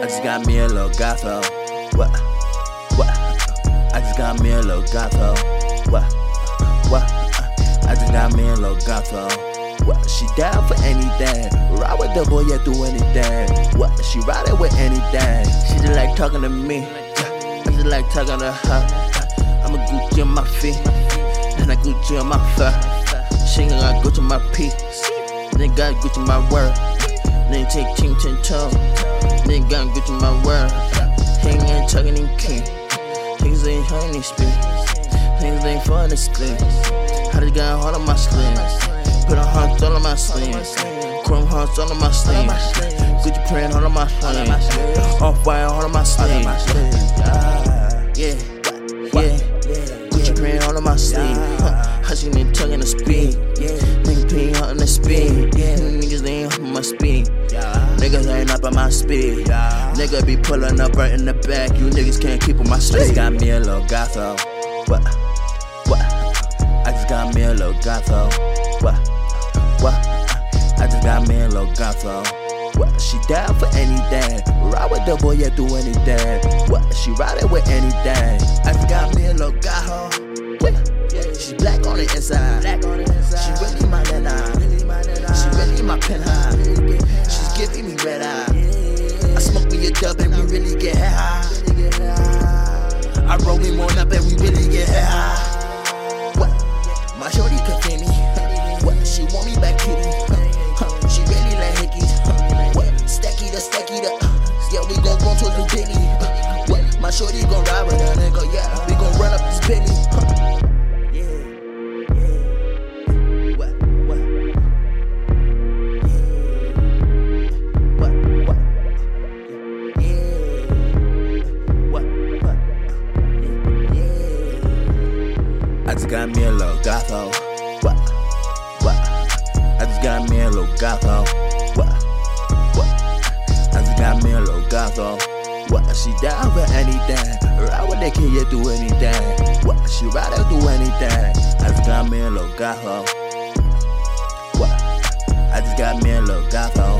I just got me a little goth hoe. What? What? I just got me a little goth hoe. What? What? I just got me a little goth hoe. What? She down for anything. Ride with the boy, yeah, do anything. What? She ride it with anything. She just like talking to me. I just like talking to her. I'm a Gucci on my feet. Then I Gucci on my fur. She ain't got Gucci on my peak. Then got Gucci on my word. Then take ting ting toe. Then got Gucci on my word. Hang ain't talking in king. Things ain't honey spit. Things ain't fun to sleep. How they got hard on my sleeves. Put a heart on all on my sleeves. Chrome hearts all on my sleeves. Gucci print all on my sleeves. Off white all on my sleeves. Yeah, yeah. Gucci print all on my sleeve. Huh. She been tugging the speed? Niggas pee on the speed. Niggas ain't on my speed. Niggas ain't up on my speed. Nigga be pulling up right in the back. You niggas can't keep on my speed. I just got me a little goth hoe. What? What? I just got me a little goth hoe. What? What? I just got me a little goth hoe. What? She down for anything. Ride with the boy, yeah, do anything. What? She ride it with anything. I just got me a little goth hoe. Yeah. She black on the inside. She Stacky the stacky the. Yeah, we gon' go towards the Bentley. What? My shorty gon' ride with a nigga. Yeah, we gon' run up this Bentley. Yeah, yeah. What? What? What? What? Yeah. What? What? Yeah. I just got me a little goth hoe. Oh. What? What? I just got me a little goth hoe. Oh. Got me a little. What? She down for anything. Ride with the kid, yeah, do anything. What? She it, do anything. I just got me a little goth hoe. What? I just got me a little goth hoe.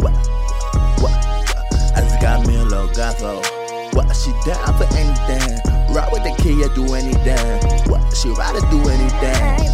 What? What? I just got me a little goth hoe. What? She down for anything. Ride with the kid, yeah, do anything. What? She it, do anything.